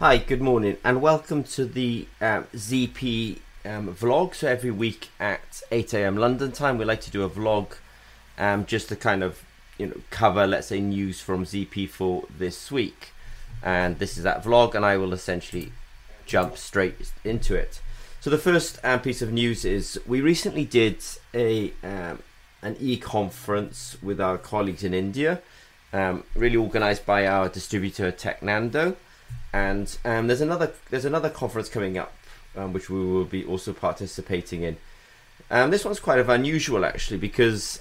Hi, good morning, and welcome to the um, ZP um, vlog. So every week at 8 a.m. London time, we like to do a vlog um, just to kind of you know cover, let's say, news from ZP for this week. And this is that vlog, and I will essentially jump straight into it. So the first um, piece of news is we recently did a um, an e-conference with our colleagues in India, really organised by our distributor Technando and um, there's another there's another conference coming up um, which we will be also participating in. Um, this one's quite of unusual actually because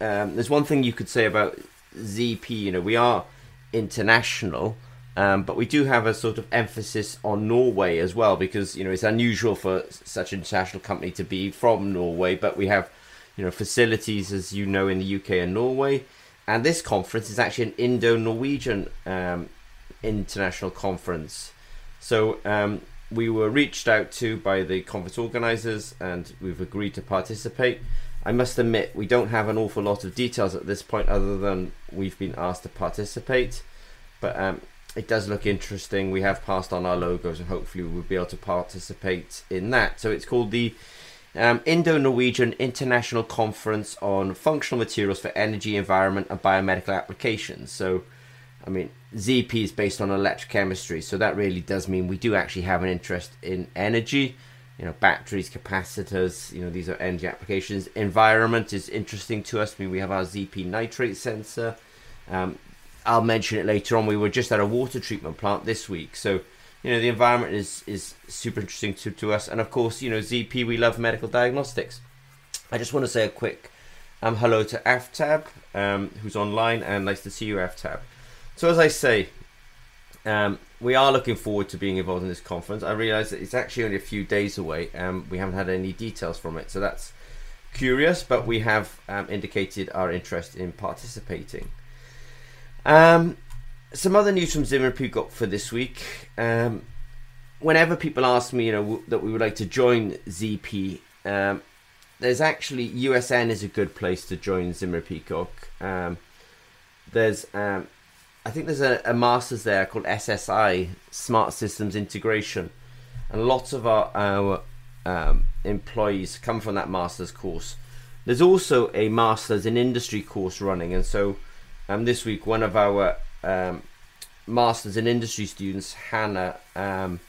um, there's one thing you could say about ZP. You know, we are international, um, but we do have a sort of emphasis on Norway as well because you know it's unusual for such an international company to be from Norway, but we have you know facilities as you know in the UK and Norway. And this conference is actually an Indo-Norwegian um, international conference. So um, we were reached out to by the conference organisers and we've agreed to participate. I must admit, we don't have an awful lot of details at this point other than we've been asked to participate. But um, it does look interesting. We have passed on our logos and hopefully we'll be able to participate in that. So it's called the um, Indo Norwegian International Conference on Functional Materials for Energy, Environment, and Biomedical Applications. So I mean, ZP is based on electrochemistry, so that really does mean we do actually have an interest in energy. You know, batteries, capacitors, you know, these are energy applications. Environment is interesting to us. I mean, we have our ZP nitrate sensor. Um, I'll mention it later on. We were just at a water treatment plant this week, so you know the environment is is super interesting to, to us. And of course, you know ZP, we love medical diagnostics. I just want to say a quick um, hello to Aftab, um, who's online, and nice to see you, Aftab. So as I say, um, we are looking forward to being involved in this conference. I realise that it's actually only a few days away. and we haven't had any details from it, so that's curious. But we have um, indicated our interest in participating. Um, some other news from Zimmer Peacock for this week. Um, whenever people ask me, you know, w- that we would like to join ZP, um, there's actually USN is a good place to join Zimmer Peacock. there's I think there's a, a master's there called SSI, Smart Systems Integration, and lots of our, our um, employees come from that master's course. There's also a master's in industry course running, and so um, this week one of our um, masters in industry students, Hannah, um,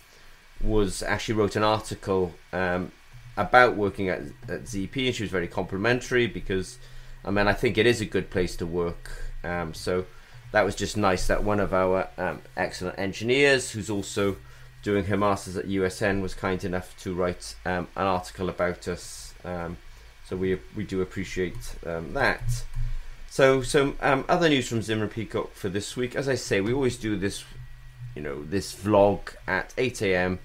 was actually wrote an article um, about working at, at ZP, and she was very complimentary because, I mean, I think it is a good place to work. Um, so that was just nice that one of our um, excellent engineers, who's also doing her masters at USN, was kind enough to write um, an article about us. Um, so we we do appreciate um, that. So some um, other news from Zimmer Peacock for this week. As I say, we always do this, you know, this vlog at 8 a.m.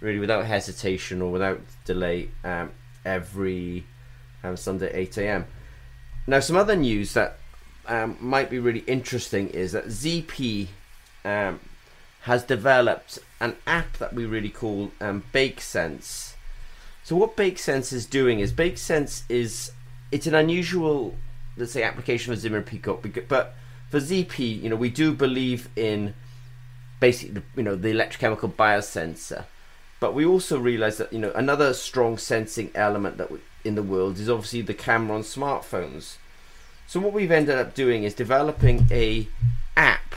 Really, without hesitation or without delay, um, every Sunday 8 a.m. Now, some other news that um, might be really interesting is that ZP um, has developed an app that we really call um, BakeSense. So what BakeSense is doing is BakeSense is it's an unusual, let's say, application for Zimmer Peacock, but for ZP, you know, we do believe in basically, you know, the electrochemical biosensor. But we also realize that you know another strong sensing element that we, in the world is obviously the camera on smartphones. So what we've ended up doing is developing a app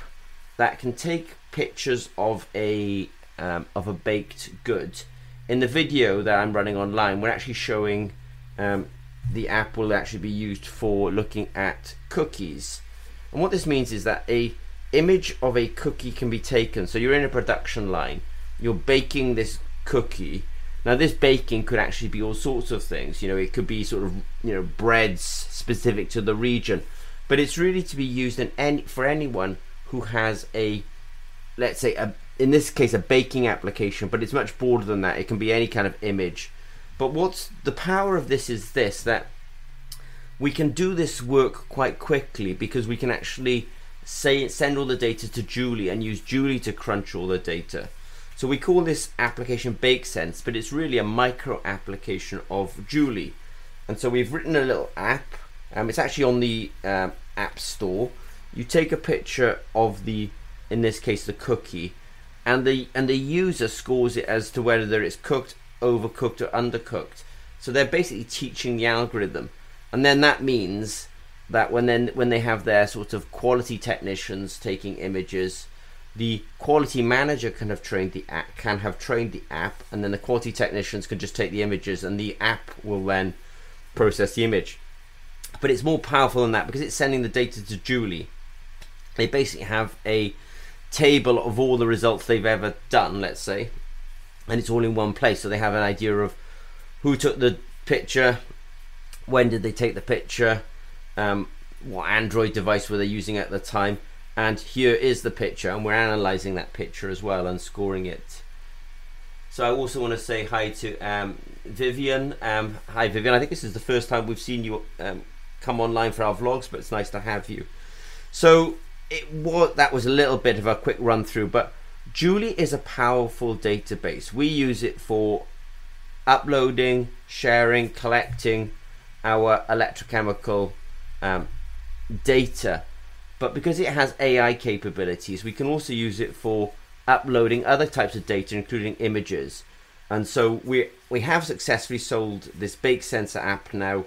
that can take pictures of a um, of a baked good. In the video that I'm running online, we're actually showing um, the app will actually be used for looking at cookies. And what this means is that a image of a cookie can be taken. So you're in a production line, you're baking this cookie, now, this baking could actually be all sorts of things. You know, it could be sort of you know breads specific to the region, but it's really to be used in any for anyone who has a, let's say, a in this case a baking application, but it's much broader than that. It can be any kind of image. But what's the power of this is this that we can do this work quite quickly because we can actually say send all the data to Julie and use Julie to crunch all the data. So we call this application BakeSense, but it's really a micro application of Julie. And so we've written a little app. Um, it's actually on the um, App Store. You take a picture of the, in this case, the cookie, and the and the user scores it as to whether it's cooked, overcooked, or undercooked. So they're basically teaching the algorithm, and then that means that when then when they have their sort of quality technicians taking images, the quality manager can have trained the app, can have trained the app, and then the quality technicians can just take the images, and the app will then process the image. But it's more powerful than that because it's sending the data to Julie. They basically have a table of all the results they've ever done, let's say, and it's all in one place. So they have an idea of who took the picture, when did they take the picture, um, what Android device were they using at the time, and here is the picture, and we're analyzing that picture as well and scoring it. So I also want to say hi to um, Vivian. Um, hi Vivian, I think this is the first time we've seen you um, come online for our vlogs, but it's nice to have you. So it was that was a little bit of a quick run through, but Julie is a powerful database. We use it for uploading, sharing, collecting our electrochemical um, data. But because it has AI capabilities, we can also use it for uploading other types of data, including images. And so we we have successfully sold this Bake Sensor app now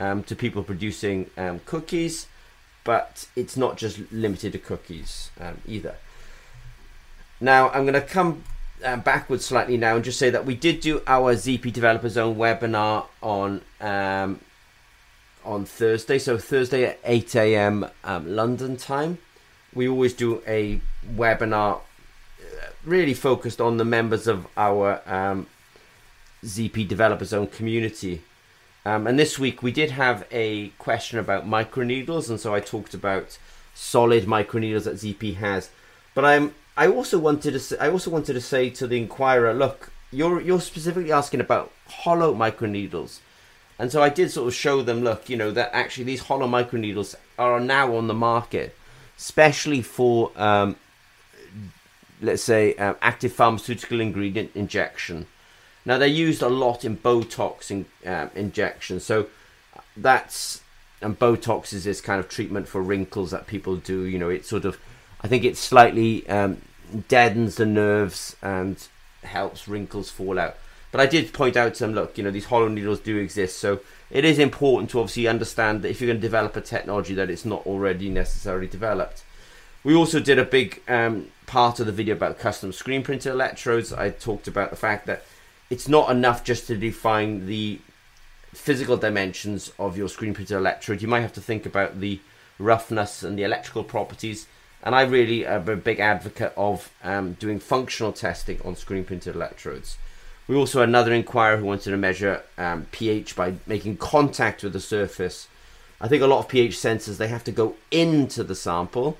um, to people producing um, cookies, but it's not just limited to cookies um, either. Now I'm going to come uh, backwards slightly now and just say that we did do our ZP Developer Zone webinar on um, on Thursday. So Thursday at 8 a.m. Um, London time. We always do a webinar uh, really focused on the members of our um, ZP Developer Zone community. Um, and this week we did have a question about microneedles, and so I talked about solid microneedles that ZP has. But I'm I also wanted to say, I also wanted to say to the inquirer, look, you're you're specifically asking about hollow microneedles. And so I did sort of show them, look, you know, that actually these hollow microneedles are now on the market, especially for, um, let's say, um, active pharmaceutical ingredient injection. Now they're used a lot in Botox in, uh, injections, so that's and Botox is this kind of treatment for wrinkles that people do. You know, it sort of, I think it slightly um, deadens the nerves and helps wrinkles fall out. But I did point out to them, look, you know, these hollow needles do exist, so it is important to obviously understand that if you're going to develop a technology that it's not already necessarily developed. We also did a big um, part of the video about custom screen printed electrodes. I talked about the fact that it's not enough just to define the physical dimensions of your screen printed electrode. You might have to think about the roughness and the electrical properties. And I really am a big advocate of um, doing functional testing on screen printed electrodes. We also had another inquirer who wanted to measure um, pH by making contact with the surface. I think a lot of pH sensors they have to go into the sample.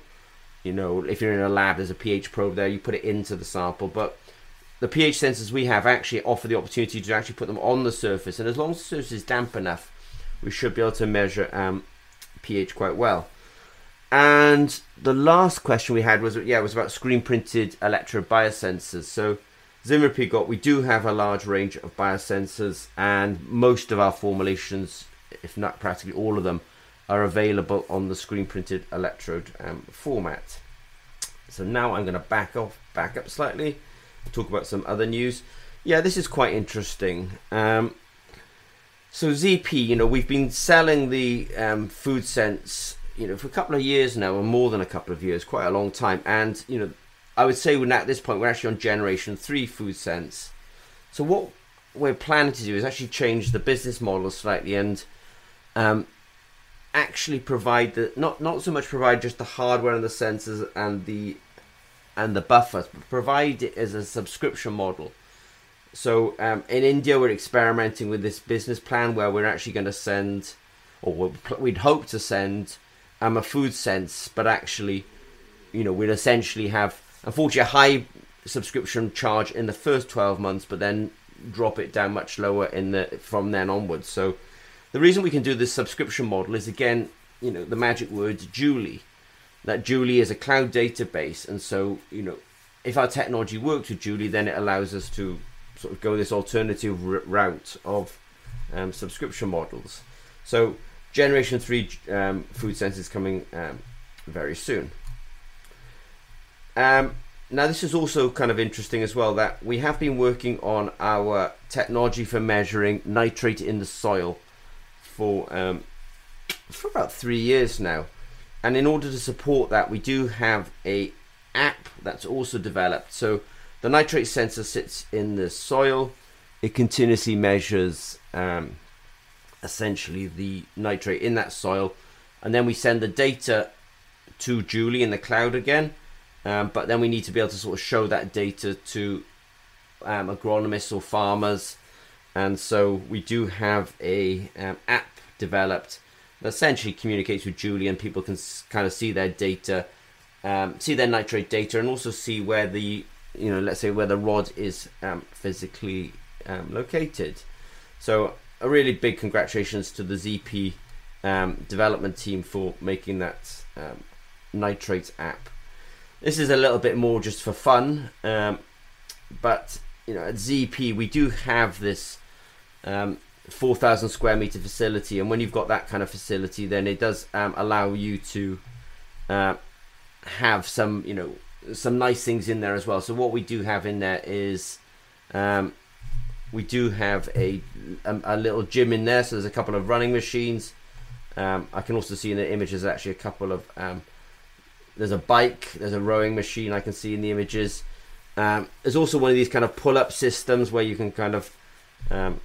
You know, if you're in a lab, there's a pH probe there. You put it into the sample, but the pH sensors we have actually offer the opportunity to actually put them on the surface, and as long as the surface is damp enough, we should be able to measure um, pH quite well. And the last question we had was yeah, it was about screen printed electrode biosensors. So Zimmer Peacock, we do have a large range of biosensors, and most of our formulations, if not practically all of them, are available on the screen printed electrode um, format. So now I'm going to back off, back up slightly, talk about some other news. Yeah, this is quite interesting. Um, so ZP, you know, we've been selling the um, food sense, you know, for a couple of years now, or more than a couple of years, quite a long time, and you know, I would say at this point we're actually on generation three food sense. So what we're planning to do is actually change the business model slightly and um, actually provide the not not so much provide just the hardware and the sensors and the and the buffers, but provide it as a subscription model. So um, in India, we're experimenting with this business plan where we're actually going to send, or we'd hope to send, um, a food sense, but actually, you know, we'd essentially have Unfortunately, a high subscription charge in the first 12 months, but then drop it down much lower in the from then onwards. So the reason we can do this subscription model is again, you know, the magic word Julie. That Julie is a cloud database, and so you know, if our technology works with Julie, then it allows us to sort of go this alternative route of um, subscription models. So generation three um, food sense is coming um, very soon. Um, now this is also kind of interesting as well that we have been working on our technology for measuring nitrate in the soil for um, for about three years now, and in order to support that, we do have a app that's also developed. So the nitrate sensor sits in the soil. It continuously measures um, essentially the nitrate in that soil, and then we send the data to Julie in the cloud again. Um, but then we need to be able to sort of show that data to um, agronomists or farmers, and so we do have a um, app developed that essentially communicates with Julie, and people can kind of see their data, um, see their nitrate data, and also see where the you know let's say where the rod is um, physically um, located. So a really big congratulations to the ZP development team for making that nitrate app. This is a little bit more just for fun, um, but you know at ZP we do have this um, 4,000 square meter facility, and when you've got that kind of facility, then it does um, allow you to uh, have some you know some nice things in there as well. So what we do have in there is um, we do have a, a, a little gym in there. So there's a couple of running machines. Um, I can also see in the images actually a couple of um, there's a bike, there's a rowing machine I can see in the images. Um, there's also one of these kind of pull-up systems where you can kind of um,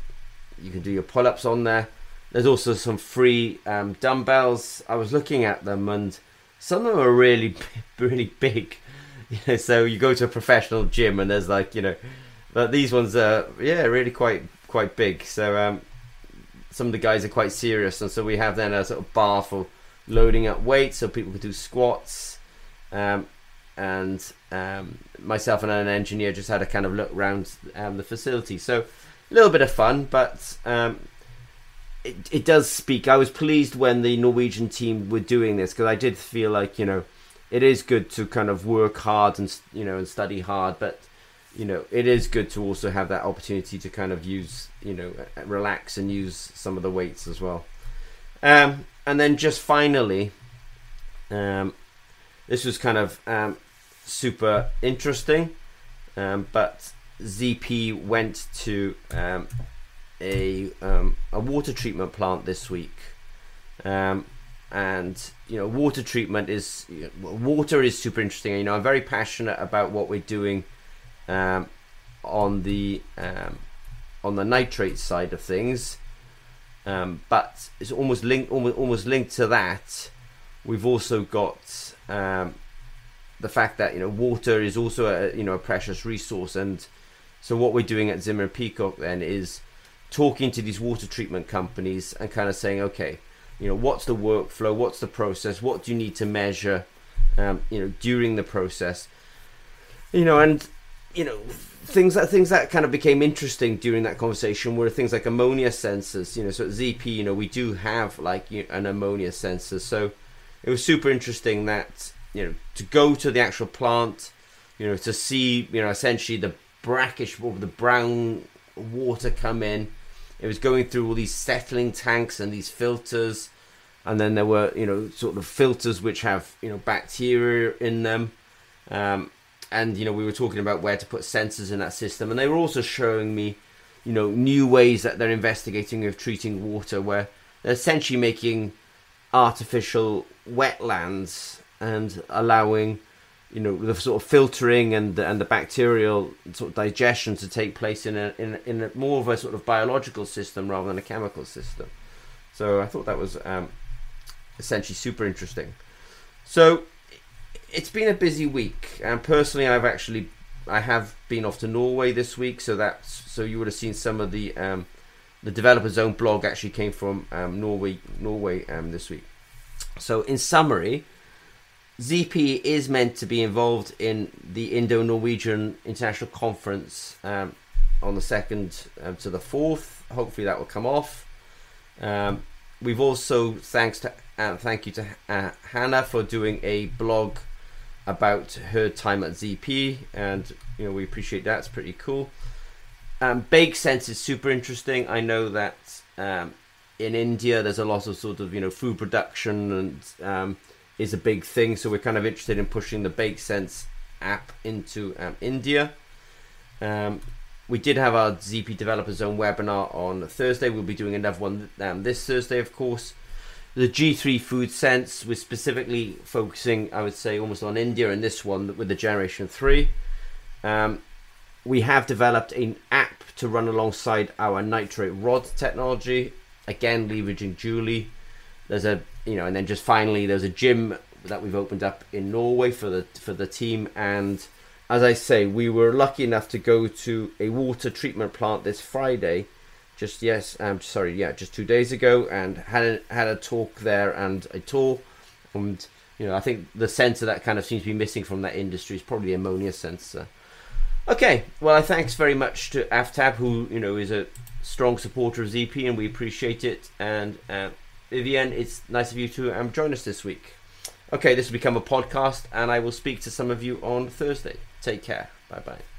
you can do your pull-ups on there. There's also some free um, dumbbells. I was looking at them and some of them are really really big. You know, so you go to a professional gym and there's like you know, but these ones are yeah really quite quite big. So um, some of the guys are quite serious, and so we have then a sort of bar for loading up weights so people can do squats um, and um, myself and an engineer just had a kind of look around um, the facility. So a little bit of fun, but um, it, it does speak. I was pleased when the Norwegian team were doing this because I did feel like you know it is good to kind of work hard and you know and study hard, but you know it is good to also have that opportunity to kind of use you know relax and use some of the weights as well. Um, and then just finally, um, this was kind of um, super interesting. Um, but ZP went to um, a um, a water treatment plant this week, um, and you know water treatment is water is super interesting. You know I'm very passionate about what we're doing um, on the on the nitrate side of things, but it's almost linked almost almost linked to that. We've also got um, the fact that you know water is also a you know a precious resource, and so what we're doing at Zimmer Peacock then is talking to these water treatment companies and kind of saying, okay, you know, what's the workflow, what's the process, what do you need to measure, um, you know, during the process, you know, and you know things that things that kind of became interesting during that conversation were things like ammonia sensors. You know, so at ZP, you know, we do have like an ammonia sensor, so it was super interesting that you know to go to the actual plant, you know, to see you know essentially the brackish or the brown water come in. It was going through all these settling tanks and these filters, and then there were you know sort of filters which have you know bacteria in them. Um, and you know we were talking about where to put sensors in that system, and they were also showing me, you know, new ways that they're investigating of treating water, where they're essentially making artificial wetlands and allowing you know the sort of filtering and the, and the bacterial sort of digestion to take place in a, in in a more of a sort of biological system rather than a chemical system. So I thought that was um, essentially super interesting. So it's been a busy week, and personally, I've actually I have been off to Norway this week, so that's so you would have seen some of the um, the developer zone blog actually came from um, Norway Norway um, this week. So in summary, ZP is meant to be involved in the Indo-Norwegian International Conference um, on the second um, to the fourth. Hopefully that will come off. Um, we've also thanks to uh, thank you to uh, Hannah for doing a blog about her time at ZP, and you know we appreciate that. It's pretty cool. Um, Bake Sense is super interesting. I know that um, in India there's a lot of sort of you know food production and um, is a big thing. So we're kind of interested in pushing the Bake Sense app into um, India. Um, we did have our ZP Developer Zone webinar on Thursday. We'll be doing another one um, this Thursday, of course. The G3 Food Sense, we're specifically focusing, I would say, almost on India in this one with the Generation 3. Um, we have developed an app to run alongside our nitrate rod technology, again, leveraging Julie. There's a, you know, and then just finally, there's a gym that we've opened up in Norway for the for the team and as I say, we were lucky enough to go to a water treatment plant this Friday, just yes, I'm um, sorry, yeah, just two days ago, and had a, had a talk there and a tour, and you know, I think the sensor that kind of seems to be missing from that industry is probably the ammonia sensor. Okay, well, thanks very much to Aftab, who you know is a strong supporter of ZP, and we appreciate it. And uh, Vivienne, it's nice of you to um, join us this week. Okay, this will become a podcast, and I will speak to some of you on Thursday. Take care. Bye bye.